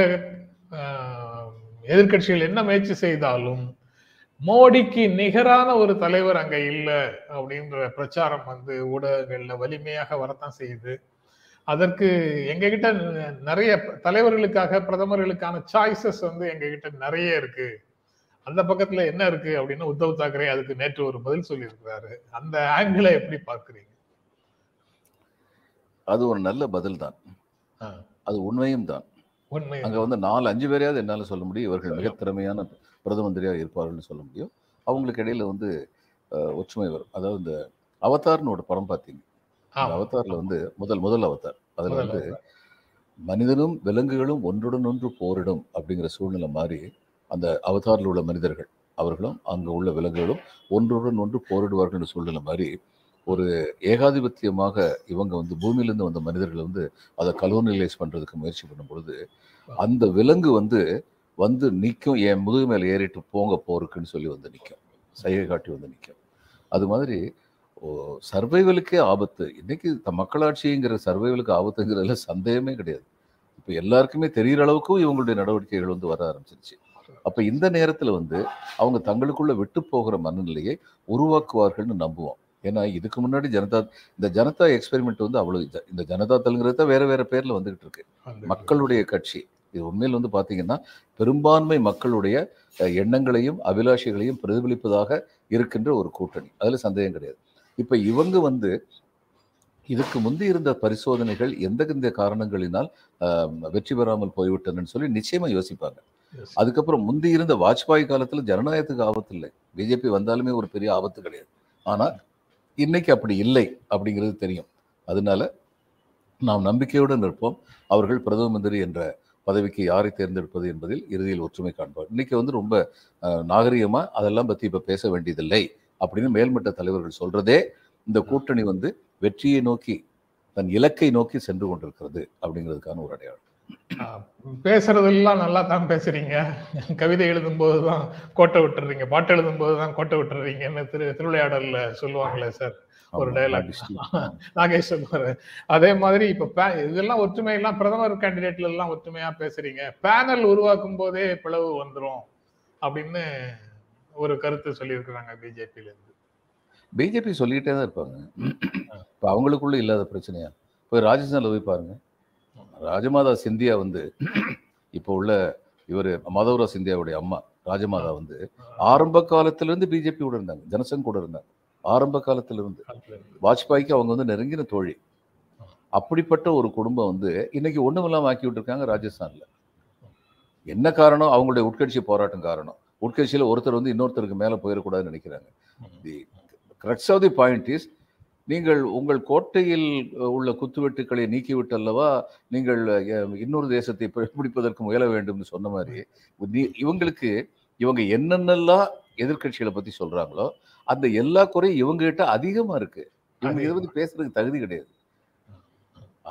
ஆஹ், எதிர்க்கட்சிகள் என்ன முயற்சி செய்தாலும் மோடிக்கு நிகரான ஒரு தலைவர் அங்க இல்ல அப்படின்ற பிரச்சாரம் வந்து ஊடகங்கள்ல வலிமையாக வரத்தான் செய்யுது. அதற்கு எங்க கிட்ட ந- நிறைய தலைவர்களுக்காக பிரதமர்களுக்கான சாய்ஸஸ் வந்து எங்க கிட்ட நிறைய இருக்கு. அந்த பக்கத்துல என்ன இருக்கு அப்படின்னு உத்தவ் தாக்கரே அதுக்கு நேற்று ஒரு பதில் சொல்லியிருக்கிறாரு. அந்த ஆங்கிளை எப்படி பார்க்கறீங்க? அது ஒரு நல்ல பதில் தான். அது உண்மையும் தான். உண்மை அங்க வந்து நாலு அஞ்சு பேரையாவது என்னால சொல்ல முடியும். இவர்கள் மிக திறமையான பிரதம மந்திரியாக இருப்பார்கள்னு சொல்ல முடியும். அவங்களுக்கு இடையில வந்து ஒற்றுமை வரும். அதாவது இந்த அவதார்னு ஒரு படம் பார்த்தீங்க. அவதார்ல வந்து முதல் முதல் அவதார். அதுல வந்து மனிதனும் விலங்குகளும் ஒன்றுடன் ஒன்று போரிடும் அப்படிங்கிற சூழ்நிலை மாதிரி அந்த அவதாரில் உள்ள மனிதர்கள் அவர்களும் அங்க உள்ள விலங்குகளும் ஒன்றுடன் ஒன்று போரிடுவார்கள் சூழ்நிலை மாதிரி ஒரு ஏகாதிபத்தியமாக இவங்க வந்து பூமியிலிருந்து வந்த மனிதர்கள் வந்து அதை கலோனலைஸ் பண்றதுக்கு முயற்சி பண்ணும் பொழுது அந்த விலங்கு வந்து வந்து நிற்கும் என் முதுகு மேல ஏறிட்டு போங்க போருக்குன்னு சொல்லி வந்து நிற்கும் சைகை காட்டி வந்து நிற்கும் அது மாதிரி சர்வைவலுக்கே ஆபத்து. இன்னைக்கு த- மக்களாட்சிங்கிற சர்வைவலுக்கு ஆபத்துங்கிறதுல சந்தேகமே கிடையாது. இப்போ எல்லாருக்குமே தெரிகிற அளவுக்கும் இவங்களுடைய நடவடிக்கைகள் வந்து வர ஆரம்பிச்சிருச்சு. அப்ப இந்த நேரத்துல வந்து அவங்க தங்களுக்குள்ள விட்டு போகிற மனநிலையை உருவாக்குவார்கள்னு நம்புவோம். ஏன்னா இதுக்கு முன்னாடி ஜனதா இந்த ஜனதா எக்ஸ்பெரிமெண்ட் வந்து அவ்வளவு ஜ- இந்த ஜனதா தள்ளுங்கிறது தான் வேற வேற பேர்ல வந்துகிட்டு இருக்கு. மக்களுடைய கட்சி. இது உண்மையில் வந்து பாத்தீங்கன்னா பெரும்பான்மை மக்களுடைய எண்ணங்களையும் அபிலாஷைகளையும் பிரதிபலிப்பதாக இருக்கின்ற ஒரு கூட்டணி. அதுல சந்தேகம் கிடையாது. இப்ப இவங்க வந்து இதுக்கு முந்தி இருந்த பரிசோதனைகள் எந்தெந்த காரணங்களினால் வெற்றி பெறாமல் போய்விட்டனன்னு சொல்லி நிச்சயமா யோசிப்பாங்க. அதுக்கப்புறம் முந்தி இருந்த வாஜ்பாய் காலத்துல ஜனநாயகத்துக்கு ஆபத்து இல்லை. பிஜேபி வந்தாலுமே ஒரு பெரிய ஆபத்து கிடையாது. ஆனா இன்னைக்கு அப்படி இல்லை அப்படிங்கிறது தெரியும். அதனால நாம் நம்பிக்கையுடன் இருப்போம் அவர்கள் பிரதம மந்திரி என்ற பதவிக்கு யாரை தேர்ந்தெடுப்பது என்பதில் இறுதியில் ஒற்றுமை காண்பார். இன்னைக்கு வந்து ரொம்ப அஹ், நாகரிகமா அதெல்லாம் பத்தி இப்ப பேச வேண்டியதில்லை அப்படின்னு மேல்மட்ட தலைவர்கள் சொல்றதே இந்த கூட்டணி வந்து வெற்றியை நோக்கி தன் இலக்கை நோக்கி சென்று கொண்டிருக்கிறது அப்படிங்கிறதுக்கான ஒரு அடையாளம். பேசுறதெல்லாம் நல்லா தான் பேசுறீங்க. கவிதை எழுதும் போதுதான் கோட்டை விட்டுறீங்க பாட்டு எழுதும் போதுதான் கோட்டை விட்டுறீங்கன்னு திரு திருவிளையாடல்ல சொல்லுவாங்களே சார். ஒரு dialogue. *laughs* நாகேஷ் சொல்லுவாரு அதே மாதிரி இப்ப இதெல்லாம் ஒற்றுமை எல்லாம் பிரதமர் கேண்டிடேட்ல எல்லாம் ஒற்றுமையா பேசுறீங்க. பேனல் உருவாக்கும் போதே பிளவு வந்துரும் அப்படின்னு ஒரு கருத்து சொல்லியிருக்கிறாங்க பிஜேபியில இருந்து பிஜேபி சொல்லிக்கிட்டே தான் இருப்பாங்க. இப்போ அவங்களுக்குள்ள இல்லாத பிரச்சனையா? போய் ராஜஸ்தானில் போய் பாருங்க. ராஜமாதா சிந்தியா வந்து இப்போ உள்ள இவர் மாதவரா சிந்தியாவுடைய அம்மா ராஜமாதா வந்து ஆரம்ப காலத்துல இருந்து பிஜேபி கூட இருந்தாங்க. ஜனசங் கூட இருந்தாங்க. ஆரம்ப காலத்துல இருந்து வாஜ்பாய்க்கு அவங்க வந்து நெருங்கின தோழி. அப்படிப்பட்ட ஒரு குடும்பம் வந்து இன்னைக்கு ஒண்ணும் இல்லாம ஆக்கி விட்டுருக்காங்க ராஜஸ்தான்ல. என்ன காரணம்? அவங்களுடைய உட்கட்சி போராட்டம் காரணம். உட்கட்சியில ஒருத்தர் வந்து இன்னொருத்தருக்கு மேல போயிடக்கூடாதுன்னு நினைக்கிறாங்க. The of the point is நீங்கள் உங்கள் கோட்டையில் உள்ள குத்துவெட்டுக்களை நீக்கிவிட்டு அல்லவா நீங்கள் இன்னொரு தேசத்தை பிடிப்பதற்கு முயல வேண்டும்னு சொன்ன மாதிரி இவங்களுக்கு இவங்க என்னென்னலாம் எதிர்க்கட்சிகளை பத்தி சொல்றாங்களோ அந்த எல்லா குறையும் இவங்க கிட்ட அதிகமா இருக்கு. இவங்க இதை பத்தி பேசுறதுக்கு தகுதி கிடையாது.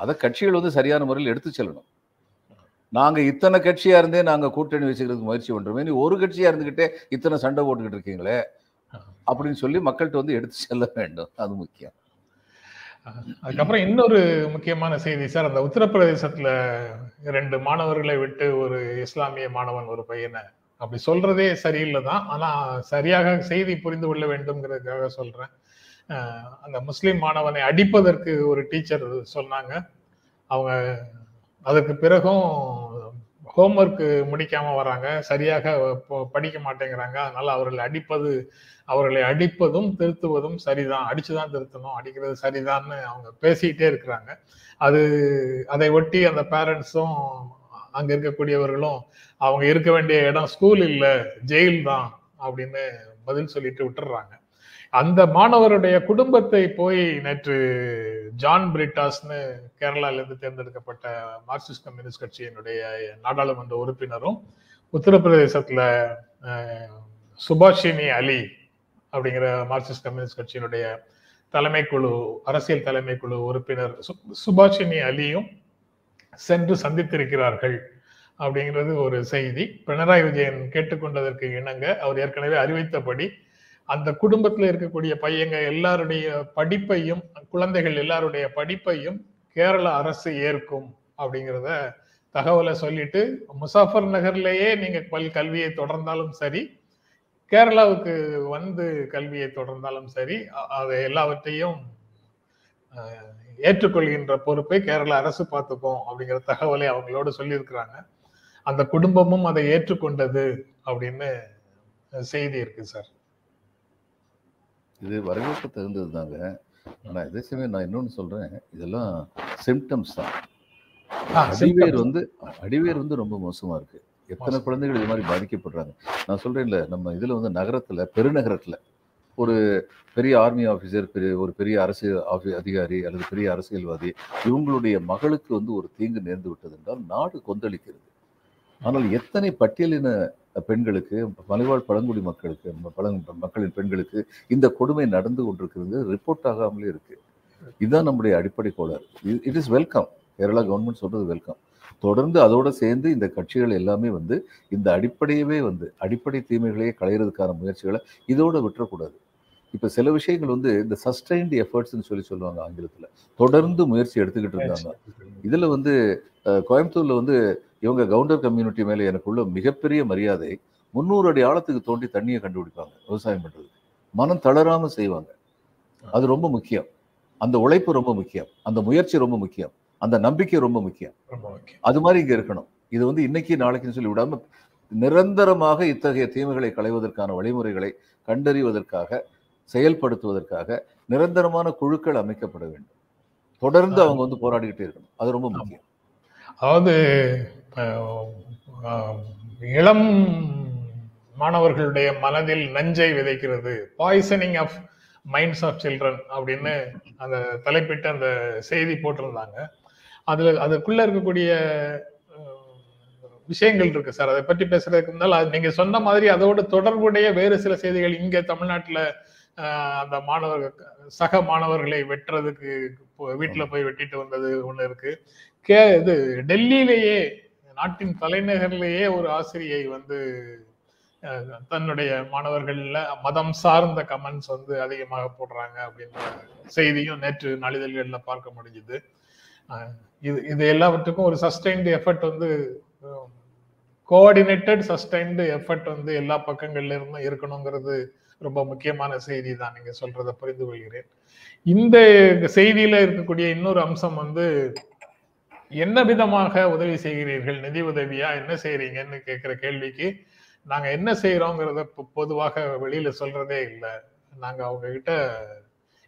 அதை கட்சிகள் வந்து சரியான முறையில் எடுத்து செல்லணும். நாங்க இத்தனை கட்சியா இருந்தே நாங்க கூட்டணி வச்சுக்கிறதுக்கு முயற்சி பண்றோமே நீ ஒரு கட்சியா இருந்துகிட்டே இத்தனை சண்டை போட்டுக்கிட்டு இருக்கீங்களே? அப்படின்னு சொல்லி மக்கள்கிட்ட வந்து எடுத்து செல்ல வேண்டும். அது முக்கியம். அதுக்கப்புறம் இன்னொரு முக்கியமான செய்தி சார். அந்த உத்தரப்பிரதேசத்துல ரெண்டு மாணவர்களை விட்டு ஒரு இஸ்லாமிய மாணவன் ஒரு பையனை அப்படி சொல்றதே சரியில்லை தான் ஆனா சரியாக செய்தி புரிந்து கொள்ள வேண்டும்ங்கிறதுக்காக சொல்றேன். அந்த முஸ்லீம் மாணவனை அடிப்பதற்கு ஒரு டீச்சர் சொன்னாங்க. அவங்க அதுக்கு பிறகும் ஹோம்ஒர்க் முடிக்காம வராங்க. சரியாக படிக்க மாட்டேங்கிறாங்க. அதனால அவர்களை அடிப்பது அவர்களை அடிப்பதும் திருத்துவதும் சரிதான். அடிச்சுதான் திருத்தணும். அடிக்கிறது சரிதான்னு அவங்க பேசிக்கிட்டே இருக்கிறாங்க. அது அதை ஒட்டி அந்த பேரண்ட்ஸும் அங்க இருக்கக்கூடியவர்களும் அவங்க இருக்க வேண்டிய இடம் ஸ்கூல் இல்ல ஜெயில் தான் அப்படின்னு பதில் சொல்லிட்டு விட்டுறாங்க அந்த மாணவருடைய குடும்பத்தை போய் நேற்று ஜான் பிரிட்டாஸ்னு கேரளால இருந்து தேர்ந்தெடுக்கப்பட்ட மார்க்சிஸ்ட் கம்யூனிஸ்ட் கட்சியினுடைய நாடாளுமன்ற உறுப்பினரும் உத்தரப்பிரதேசத்துல சுபாஷினி அலி அப்படிங்கிற மார்க்சிஸ்ட் கம்யூனிஸ்ட் கட்சியினுடைய தலைமைக்குழு அரசியல் தலைமைக்குழு உறுப்பினர் சுபாஷினி அலியும் சென்று சந்தித்திருக்கிறார்கள் அப்படிங்கிறது ஒரு செய்தி. பினராயி விஜயன் கேட்டுக்கொண்டதற்கு இணங்க அவர் ஏற்கனவே அறிவித்தபடி அந்த குடும்பத்தில் இருக்கக்கூடிய பையங்க எல்லாருடைய படிப்பையும் குழந்தைகள் எல்லாருடைய படிப்பையும் கேரள அரசு ஏற்கும் அப்படிங்கிறத தகவலை சொல்லிட்டு முசாஃபர் நகர்லேயே நீங்க பல் கல்வியை தொடர்ந்தாலும் சரி கேரளாவுக்கு வந்து கல்வியை தொடர்ந்தாலும் சரி அதை எல்லாவற்றையும் ஏற்றுக்கொள்கின்ற பொறுப்பை கேரள அரசு பார்த்துக்கும் அப்படிங்கிற தகவலை அவங்களோட சொல்லியிருக்கிறாங்க. அந்த குடும்பமும் அதை ஏற்றுக்கொண்டது அப்படின்னு செய்தி இருக்கு சார். இது வரவேற்க தகுந்தது தாங்க ஆனால் இதே சமயம் நான் இன்னொன்று சொல்கிறேன் இதெல்லாம் சிம்டம்ஸ் தான். அடிவேர் வந்து அடிவேர் வந்து ரொம்ப மோசமாக இருக்கு. எத்தனை. குழந்தைகள் இது மாதிரி பாதிக்கப்படுறாங்க? நான் சொல்கிறேன்ல நம்ம இதில் வந்து நகரத்தில் பெருநகரத்தில் ஒரு பெரிய ஆர்மி ஆஃபீஸர் பெரிய ஒரு பெரிய அரசியல் அதிகாரி அல்லது பெரிய அரசியல்வாதி இவங்களுடைய மகளுக்கு வந்து ஒரு தீங்கு நேர்ந்து விட்டது என்றால் நாடு கொந்தளிக்கிறது. ஆனால் எத்தனை பட்டியலின பெண்களுக்கு மலைவாழ் பழங்குடி மக்களுக்கு ம- மக்களின் பெண்களுக்கு இந்த கொடுமை நடந்து கொண்டிருக்கிறது ரிப்போர்ட் ஆகாமலே இருக்கு. இதுதான் நம்முடைய அடிப்படை கோளாறு. It is welcome Kerala government சொல்றது வெல்கம் தொடர்ந்து அதோட சேர்ந்து இந்த கட்சிகள் எல்லாமே வந்து இந்த அடிப்படையவே வந்து அடிப்படை தீமைகளையே களையிறதுக்கான முயற்சிகளை இதோட விட்டுறக்கூடாது. இப்போ சில விஷயங்கள் வந்து இந்த சஸ்டைன்டு எஃபர்ட்ஸ்னு சொல்லி சொல்லுவாங்க ஆங்கிலத்துல. தொடர்ந்து முயற்சி எடுத்துக்கிட்டு இருந்தாங்க. இதுல வந்து கோயம்புத்தூர்ல வந்து இவங்க கவுண்டர் கம்யூனிட்டி மேல எனக்குள்ள மிகப்பெரிய மரியாதை முந்நூறு அடி ஆழத்துக்கு தோண்டி தண்ணியை கண்டுபிடிப்பாங்க விவசாயம் பண்றது மனம் தளராம செய்வாங்க. அது ரொம்ப முக்கியம். அந்த உழைப்பு ரொம்ப முக்கியம். அந்த முயற்சி ரொம்ப முக்கியம். அந்த நம்பிக்கை ரொம்ப முக்கியம். ரொம்ப முக்கியம். அது மாதிரி இங்க இருக்கணும். இது வந்து இன்னைக்கு நாளைக்குன்னு சொல்லி விடாம நிரந்தரமாக இத்தகைய தீமைகளை களைவதற்கான வழிமுறைகளை கண்டறிவதற்காக செயல்படுத்துவதற்காக நிரந்தரமான குழுக்கள் அமைக்கப்பட வேண்டும். தொடர்ந்து அவங்க வந்து போராடிக்கிட்டே இருக்கணும். அது ரொம்ப முக்கியம். அதாவது இளம் மாணவர்களுடைய மனதில் நஞ்சை விதைக்கிறது. Poisoning of minds of children அப்படின்னு அந்த தலைப்பிட்டு அந்த செய்தி போட்டிருந்தாங்க. அதுல அதுக்குள்ள இருக்கக்கூடிய விஷயங்கள் இருக்கு சார். அதை பற்றி பேசுறதுக்கு இருந்தால் அது நீங்க சொன்ன மாதிரி அதோட தொடர்புடைய வேறு சில செய்திகள் இங்க தமிழ்நாட்டுல அந்த மாணவர்கள் சக மாணவர்களை வெட்டுறதுக்கு போ- போய் வெட்டிட்டு வந்தது ஒன்று இருக்கு. கே இது டெல்லியிலேயே நாட்டின் தலைநகர்லேயே ஒரு ஆசிரியை வந்து தன்னுடைய மாணவர்கள்ல மதம் சார்ந்த கமெண்ட்ஸ் வந்து அதிகமாக போடுறாங்க அப்படின்ற செய்தியும் நேற்று நாளிதழ்களில் பார்க்க முடிஞ்சுது. இது இது எல்லாவற்றுக்கும் ஒரு சஸ்டைன்டு எஃபர்ட் வந்து கோஆர்டினேட்டட் சஸ்டைன்டு எஃபர்ட் வந்து எல்லா பக்கங்கள்ல இருந்தும் இருக்கணுங்கிறது ரொம்ப முக்கியமான செய்தி தான் நீங்க சொல்றதை புரிந்து கொள்கிறேன். இந்த செய்தியில இருக்கக்கூடிய இன்னொரு அம்சம் வந்து என்ன விதமாக உதவி செய்கிறீர்கள்? நிதி உதவியா? என்ன செய்யறீங்கன்னு கேட்கிற கேள்விக்கு நாங்க என்ன செய்யறோங்கிறத பொ- பொதுவாக வெளியில சொல்றதே இல்லை. நாங்க அவங்க கிட்ட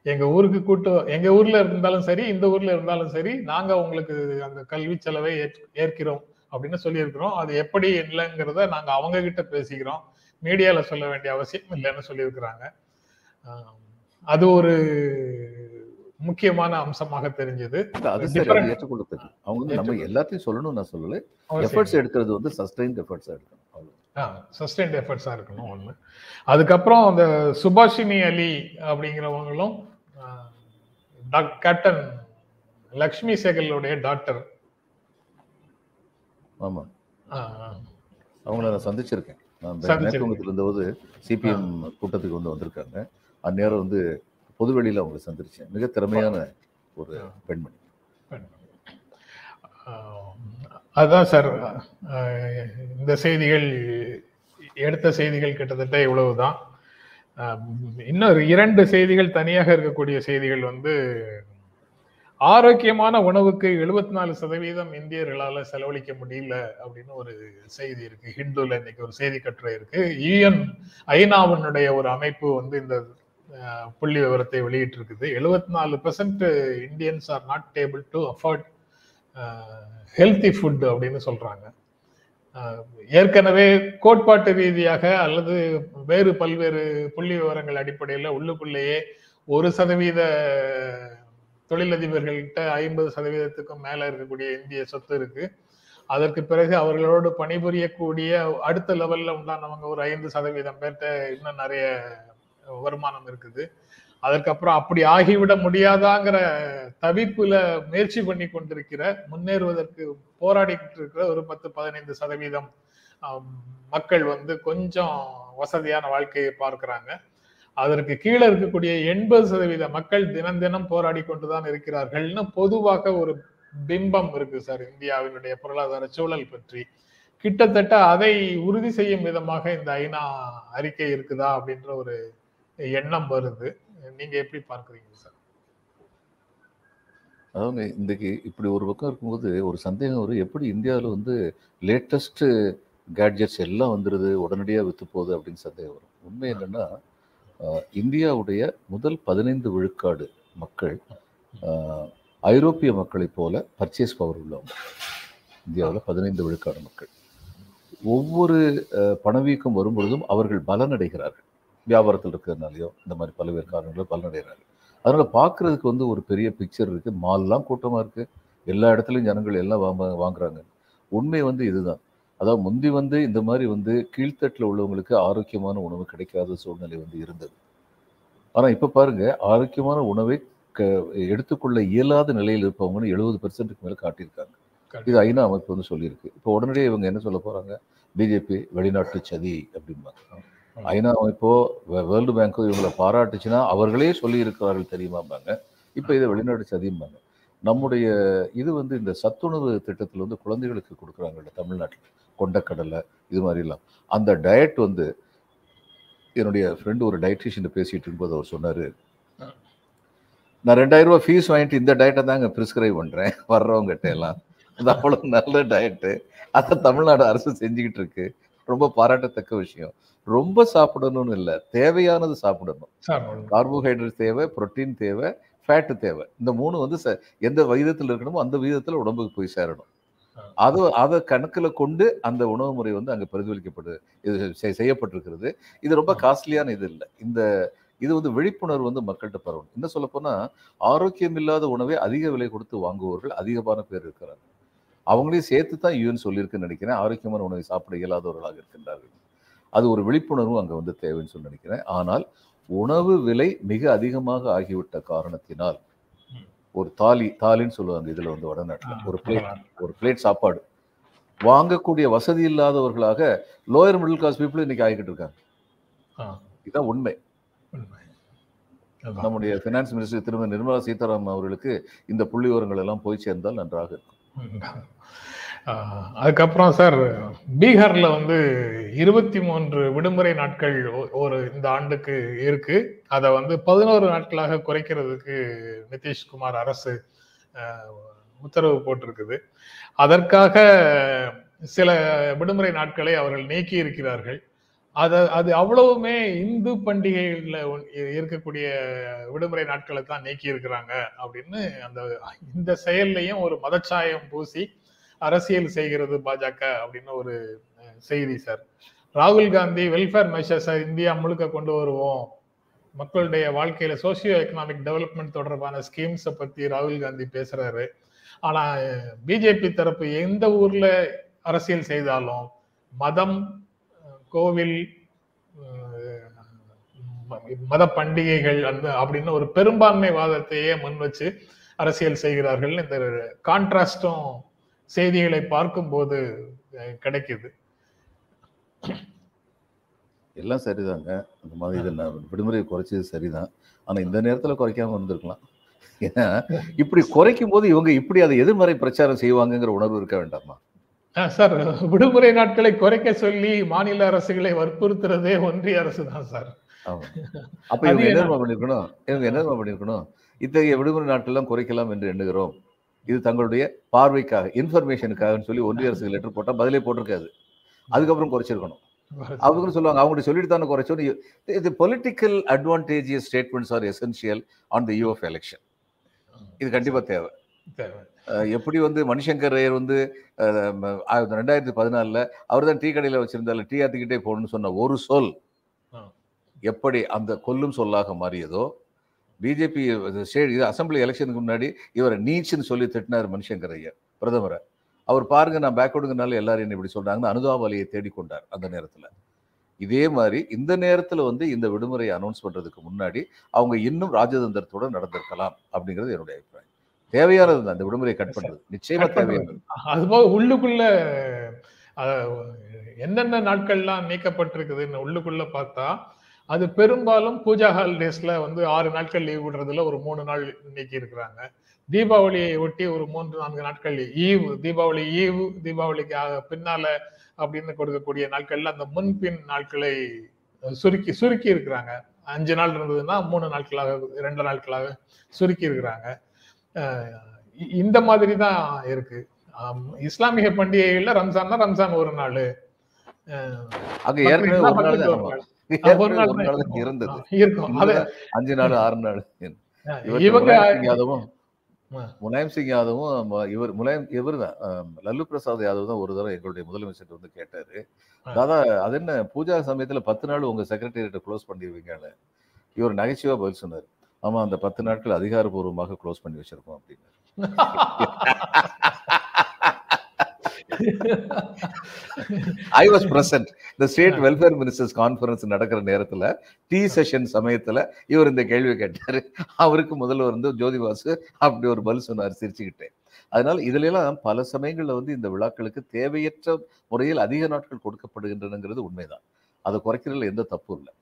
எங்க ஊருக்கு கூட்டு எங்க ஊர்ல இருந்தாலும் சரி இந்த ஊர்ல இருந்தாலும் சரி நாங்க உங்களுக்கு அந்த கல்வி செலவை ஏற்- ஏற்கிறோம் அப்படின்னு சொல்லியிருக்கிறோம். அது எப்படி இல்லைங்கிறத நாங்க அவங்க கிட்ட பேசிக்கிறோம். மீடியால சொல்ல வேண்டிய அவசியம் இல்லைன்னு சொல்லியிருக்கிறாங்க. அது ஒரு முக்கியமான அம்சமாக தெரிஞ்சது. அது ஏற்றுக்கொள்ளத்தக்கது அவங்க வந்து நம்ம எல்லாத்தையும் சொல்லணும்னு நான் சொல்லலை. எஃபர்ட்ஸ் எடுக்கிறது வந்து சஸ்டைன்ட் எஃபர்ட்ஸ் எடுக்கணும் அவ்வளவு சஸ்டைன்ட் எஃபர்ட்ஸா இருக்கணும் ஒண்ணு. அதுக்கப்புறம் அந்த சுபாஷினி அலி அப்படிங்கிறவங்களும் கேப்டன் லக்ஷ்மி சேகலுடைய டாக்டர். ஆமா. அவங்கள நான் சந்திச்சிருக்கேன். மேற்குவங்கத்தில் இருந்தபோது சிபிஎம் கூட்டத்துக்கு வந்து வந்திருக்காங்க. அந்நேரம் வந்து பொதுவெளியில அவங்களை சந்திச்சேன். மிக திறமையான ஒரு பெண்மணி. அதான் சார் இந்த செய்திகள் எடுத்த செய்திகள் கிட்டத்தட்ட இவ்வளவுதான். ஆஹ், இன்னொரு இரண்டு செய்திகள் தனியாக இருக்கக்கூடிய செய்திகள் வந்து ஆரோக்கியமான உணவுக்கு எழுபத்தி நாலு சதவீதம் இந்தியர்களால செலவழிக்க முடியல அப்படின்னு ஒரு செய்தி இருக்கு. ஹிந்துல இன்னைக்கு ஒரு செய்தி கட்டுரை இருக்கு. யூஎன் ஐநாவினுடைய ஒரு அமைப்பு வந்து இந்த புள்ளி விவரத்தை வெளியிட்டிருக்குது. எழுபத்தி நாலு percent Indians are not able to afford healthy food அப்படின்னு சொல்றாங்க. ஏற்கனவே கோட்பாட்டு ரீதியாக அல்லது வேறு பல்வேறு புள்ளி விவரங்கள் அடிப்படையில் உள்ளுக்குள்ளேயே ஒரு சதவீத தொழிலதிபர்கள்கிட்ட ஐம்பது சதவீதத்துக்கும் மேல இருக்கக்கூடிய இந்திய சொத்து இருக்கு. அதற்கு பிறகு அவர்களோடு பணிபுரியக்கூடிய அடுத்த லெவல்ல உண்டானவங்க ஒரு ஐந்து சதவீதம் பேர்கிட்ட இன்னும் நிறைய வருமானம் இருக்குது. அதற்கப்புறம் அப்படி ஆகிவிட முடியாதாங்கிற தவிப்புல முயற்சி பண்ணி கொண்டிருக்கிற முன்னேறுவதற்கு போராடிக்கிட்டு இருக்கிற ஒரு பத்து பதினைந்து சதவீதம் மக்கள் வந்து கொஞ்சம் வசதியான வாழ்க்கையை பார்க்கிறாங்க. அதற்கு கீழே இருக்கக்கூடிய எண்பது சதவீத மக்கள் தினம் தினம் போராடி கொண்டுதான் இருக்கிறார்கள்னு பொதுவாக ஒரு பிம்பம் இருக்கு சார். இந்தியாவினுடைய பொருளாதார சூழல் பற்றி. கிட்டத்தட்ட அதை உறுதி செய்யும் விதமாக இந்த ஐநா அறிக்கை இருக்குதா அப்படின்ற ஒரு எண்ணம் வருது. நீங்க எப்படி பார்க்கறீங்க சார்? அவங்க இன்றைக்கு இப்படி ஒரு பக்கம் இருக்கும்போது ஒரு சந்தேகம் வரும். எப்படி இந்தியாவில் வந்து லேட்டஸ்ட்டு கேட்ஜெட்ஸ் எல்லாம் வந்துடுது உடனடியாக விற்று போகுது அப்படின்னு சந்தேகம் வரும். உண்மை என்னென்னா இந்தியாவுடைய முதல் பதினைந்து விழுக்காடு மக்கள் ஐரோப்பிய மக்களைப் போல பர்ச்சேஸ் பவர் உள்ளவங்க. இந்தியாவில் பதினைந்து விழுக்காடு மக்கள். ஒவ்வொரு பணவீக்கம் வரும்பொழுதும் அவர்கள் பலனடைகிறார்கள். வியாபாரத்தில் இருக்கிறதுனாலையோ இந்த மாதிரி பல்வேறு காரணங்களும் பலனடைகிறார்கள். அதனால் பார்க்குறதுக்கு வந்து ஒரு பெரிய பிக்சர் இருக்குது மால்லாம் கூட்டமாக இருக்குது எல்லா இடத்துலையும் ஜனங்கள் எல்லாம் வாங்க வாங்குறாங்க. உண்மை வந்து இதுதான். அதாவது முந்தி வந்து இந்த மாதிரி வந்து கீழ்த்தட்டில் உள்ளவங்களுக்கு ஆரோக்கியமான உணவு கிடைக்காத சூழ்நிலை வந்து இருந்தது. ஆனால் இப்போ பாருங்க ஆரோக்கியமான உணவை க எடுத்துக்கொள்ள இயலாத நிலையில் இருப்பவங்கன்னு எழுபது பெர்சன்ட்டுக்கு மேலே காட்டியிருக்காங்க. இது ஐநா அமைப்பு வந்து சொல்லியிருக்கு. இப்போ உடனடியே இவங்க என்ன சொல்ல போகிறாங்க பிஜேபி வெளிநாட்டு சதி அப்படிம்பாங்க. ஐநா அமைப்போ வேர்ல்டு பேங்கோ இவங்களை பாராட்டுச்சுன்னா அவர்களே சொல்லி இருக்கிறார்கள் தெரியுமாம்பாங்க. இப்போ இதை வெளிநாட்டு சதிம்பாங்க. நம்முடைய இது வந்து இந்த சத்துணவு திட்டத்தில் வந்து குழந்தைகளுக்கு கொடுக்குறாங்கல்ல தமிழ்நாட்டில். கொண்டக்கடலை இது மாதிரிலாம். அந்த டயட் வந்து என்னுடைய ஃப்ரெண்டு ஒரு டயட்ரிஷியன் பேசிட்டு இருக்கும்போது அவர் சொன்னார். நான் ரெண்டாயிரம் ரூபாய் ஃபீஸ் வாங்கிட்டு இந்த டயட்டை தாங்க ப்ரிஸ்கிரைப் பண்ணுறேன் வர்றவங்ககிட்ட எல்லாம். அது அவ்வளோ நல்ல டயட்டு அதை தமிழ்நாடு அரசு செஞ்சுக்கிட்டு இருக்கு. ரொம்ப பாராட்டத்தக்க விஷயம். ரொம்ப சாப்பிடணும்னு இல்லை. தேவையானது சாப்பிடணும். கார்போஹைட்ரேட் தேவை புரோட்டீன் தேவை ஃபேட்டு தேவை. இந்த மூணு வந்து ச- எந்த விகிதத்தில் இருக்கணுமோ அந்த விகிதத்தில் உடம்புக்கு போய் சேரணும். அது அதை கணக்கில் கொண்டு அந்த உணவு முறை வந்து அங்கே பிரதிபலிக்கப்படு இது செய்- செய்யப்பட்டிருக்கிறது. இது ரொம்ப காஸ்ட்லியான இது இல்லை. இந்த இது வந்து விழிப்புணர்வு வந்து மக்கள்கிட்ட பரவணும். இன்னும் சொல்லப்போனால் ஆரோக்கியம் இல்லாத உணவை அதிக விலை கொடுத்து வாங்குபவர்கள் அதிகமான பேர் இருக்கிறாங்க. அவங்களையும் சேர்த்து தான் யூஎன் சொல்லியிருக்குன்னு நினைக்கிறேன். ஆரோக்கியமான உணவை சாப்பிட இயலாதவர்களாக இருக்கின்றார்கள். அது ஒரு விழிப்புணர்வு அங்கே வந்து தேவைன்னு சொல்லி நினைக்கிறேன். ஆனால் உணவு விலை மிக அதிகமாக ஆகிவிட்ட காரணத்தினால் ஒரு தாலி தாலின்னு சொல்லுவாங்க இதுல வந்து வடநாட்டில். ஒரு பிளேட் ஒரு பிளேட் சாப்பாடு. வாங்கக்கூடிய வசதி இல்லாதவர்களாக லோயர் மிடில் கிளாஸ் பீப்புள் இன்னைக்கு ஆகிக்கிட்டு இருக்காங்க. இதுதான் உண்மை. நம்முடைய ஃபினான்ஸ் மினிஸ்டர் திருமதி நிர்மலா சீதாராமன் அவர்களுக்கு இந்த புள்ளி விவரங்கள் எல்லாம் போய் சேர்ந்தால் நன்றாக இருக்கும். அதுக்கப்புறம் சார் பீகார்ல வந்து இருபத்தி மூன்று விடுமுறை நாட்கள் ஒரு இந்த ஆண்டுக்கு இருக்கு. அதை வந்து பதினோரு நாட்களாக குறைக்கிறதுக்கு நிதிஷ்குமார் அரசு உத்தரவு போட்டிருக்குது. அதற்காக சில விடுமுறை நாட்களை அவர்கள் நீக்கி இருக்கிறார்கள். அது அது அவ்வளவுமே இந்து பண்டிகையில் ஒன்- இருக்கக்கூடிய விடுமுறை நாட்களை தான் நீக்கி இருக்கிறாங்க அப்படின்னு அந்த இந்த செயல்லையும் ஒரு மதச்சாயம் பூசி அரசியல் செய்கிறது பாஜக அப்படின்னு ஒரு செய்தி சார். ராகுல் காந்தி வெல்ஃபேர் மெஷர்ஸை இந்தியா முழுக்க கொண்டு வருவோம். மக்களுடைய வாழ்க்கையில சோசியோ எக்கனாமிக் டெவலப்மெண்ட் தொடர்பான ஸ்கீம்ஸை பத்தி ராகுல் காந்தி பேசுறாரு. ஆனா பிஜேபி தரப்பு எந்த ஊர்ல அரசியல் செய்தாலும் மதம் கோவில் மத பண்டிகைகள் அந்த அப்படின்னு ஒரு பெரும்பான்மைவாதத்தையே முன் வச்சு அரசியல் செய்கிறார்கள். இந்த கான்ட்ராஸ்டும் செய்திகளை பார்க்கும்போது கிடைக்குது. எல்லாம் சரிதாங்க. அந்த மாதிரி இது நான் விடுமுறையை குறைச்சது சரிதான். ஆனா இந்த நேரத்துல குறைக்காம இருந்திருக்கலாம். ஏன்னா இப்படி குறைக்கும் போது இவங்க இப்படி அதை எதிர்மறை பிரச்சாரம் செய்வாங்கங்கிற உணர்வு இருக்க வேண்டாமா? சார் விடுமுறை நாட்களை குறைக்க சொல்லி மாநில அரசுகளை வற்புறுத்துறதே ஒன்றிய அரசு தான் சார் அப்ப இவங்க என்ன- பண்ணிருக்கணும்? இவங்க என்ன பண்ணிருக்கணும்? இத்தகைய விடுமுறை நாட்கள்லாம் குறைக்கலாம் என்று எண்ணுகிறோம். இது தங்களுடைய பார்வைக்காக இன்ஃபர்மேஷனுக்காகன்னு சொல்லி ஒன்றிய அரசுக்கு லெட்டர் போட்டா பதிலே போட்டிருக்காது. அதுக்கப்புறம் குறைச்சிருக்கணும். அவங்க சொல்லுவாங்க? அவங்கள்ட்ட சொல்லிட்டு தானே குறைச்சோன்னு இது political advantageous statements are essential on the eve of election இது கண்டிப்பா தேவை. எப்படி வந்து மணிசங்கர் ஐயர் வந்து ரெண்டாயிரத்தி பதினாலில் அவர் தான் டீ கடையில் வச்சிருந்தால டீ ஆத்திக்கிட்டே போகணும்னு சொன்ன ஒரு சொல். எப்படி அந்த கொல்லும் சொல்லாக மாறியதோ பிஜேபி இது அசம்பிளி எலெக்ஷனுக்கு முன்னாடி இவரை நீச்சுன்னு சொல்லி திட்டினார் ஐயர் பிரதமரை. அவர் பாருங்க நான் பேக்வர்டுங்கனால எல்லாரும் என்ன இப்படி சொல்றாங்கன்னு அனுதாபாலியை தேடிக்கொண்டார் அந்த நேரத்தில். இதே மாதிரி இந்த நேரத்தில் வந்து இந்த விடுமுறையை அனௌன்ஸ் பண்றதுக்கு முன்னாடி அவங்க இன்னும் ராஜதந்திரத்தோட நடந்திருக்கலாம் அப்படிங்கிறது என்னுடைய அபிப்பிராயம். தேவையானது இந்த விடுமுறையை கட் பண்றது. நிச்சயமா. தேவையானது. அதுபோக உள்ளுக்குள்ள என்னென்ன நாட்கள்லாம் நீக்கப்பட்டிருக்குதுன்னு உள்ளுக்குள்ள பார்த்தா அது பெரும்பாலும் பூஜா ஹாலிடேஸ்ல வந்து ஆறு நாட்கள் லீவ் விடுறதுல ஒரு மூணு நாள் நீக்கி இருக்கிறாங்க. தீபாவளியை ஒட்டி ஒரு மூன்று நான்கு நாட்கள் ஈவ் தீபாவளி ஈவ் தீபாவளிக்கு ஆக- பின்னால அப்படின்னு கொடுக்கக்கூடிய நாட்கள்ல அந்த முன்பின் நாட்களை சுருக்கி சுருக்கி இருக்கிறாங்க. அஞ்சு நாள் இருந்ததுன்னா மூணு நாட்களாக ரெண்டு நாட்களாக சுருக்கி இருக்கிறாங்க. இந்த மாதிரி தான் இருக்கு. இஸ்லாமிய பண்டிகைகள்ல ரம்ஜான்னா ரம்ஜான் ஒரு நாள். இருந்தது. அஞ்சு நாள் ஆறு நாள். முலாயம் சிங் யாதவும் ஆ. முலாயம் சிங் யாதவும் ம- இவர் முலாயம் இவர் தான். லல்லு பிரசாத் யாதவ் தான் ஒரு தடவை எங்களுடைய முதலமைச்சர் வந்து கேட்டாரு. தாதா அது என்ன? பூஜா சமயத்துல பத்து நாள் உங்க செக்ரட்டேரியட்டை க்ளோஸ் பண்ணிடுவீங்கன்னு இவர் நகைச்சுவா பதில் சொன்னார். ஆமா அந்த பத்து நாட்கள் அதிகாரப்பூர்வமாக க்ளோஸ் பண்ணி வச்சிருக்கோம் அப்படின்னு *laughs* ஐ வாஸ் பிரசன்ட் இந்த ஸ்டேட் வெல்ஃபேர் மினிஸ்டர்ஸ் கான்ஃபரன்ஸ் நடக்கிற நேரத்துல டீ செஷன் சமயத்துல இவர் இந்த கேள்வி கேட்டாரு. அவருக்கு முதல்ல வந்து ஜோதிவாசு அப்படி ஒரு பல் சொன்னார் சிரிச்சுக்கிட்டேன். அதனால இதுல எல்லாம் பல சமயங்களில் வந்து இந்த விழாக்களுக்கு தேவையற்ற முறையில் அதிக நாட்கள் கொடுக்கப்படுகின்றனங்கிறது உண்மைதான். அதை குறைக்கிறதுல எந்த தப்பும் இல்லை.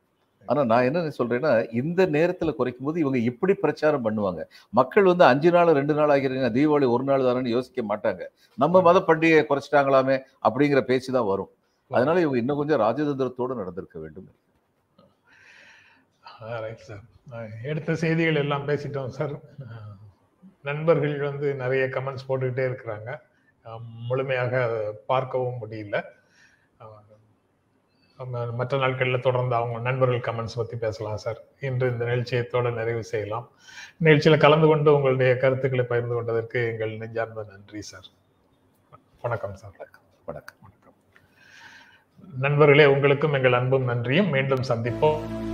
ஆனா நான் என்ன சொல்றேன்னா இந்த நேரத்துல குறைக்கும் போது இவங்க இப்படி பிரச்சாரம் பண்ணுவாங்க. மக்கள் வந்து அஞ்சு நாள் ரெண்டு நாள் ஆகிறீங்க தீபாவளி ஒரு நாள் தானே யோசிக்க மாட்டாங்க. நம்ம மத பண்டிகையை குறைச்சிட்டாங்களாமே அப்படிங்கிற பேச்சு தான் வரும். அதனால இவங்க இன்னும் கொஞ்சம் ராஜதந்திரத்தோடு நடந்திருக்க வேண்டும். சார் எடுத்த செய்திகள் எல்லாம் பேசிட்டோம் சார் நண்பர்கள் வந்து நிறைய கமெண்ட்ஸ் போட்டுக்கிட்டே இருக்கிறாங்க. முழுமையாக பார்க்கவும் முடியல. மற்ற நாட்களில் தொடர்ந்து அவங்க நண்பர்கள் கமெண்ட்ஸ் பற்றி பேசலாம் சார் இன்று இந்த நிகழ்ச்சியத்தோட நிறைவு செய்யலாம். நிகழ்ச்சியில் கலந்து கொண்டு உங்களுடைய கருத்துக்களை பகிர்ந்து கொண்டதற்கு எங்கள் நெஞ்சார்ந்த நன்றி சார் வணக்கம் சார் வணக்கம். நண்பர்களே உங்களுக்கும் எங்கள் அன்பும் நன்றியும். மீண்டும் சந்திப்போம்.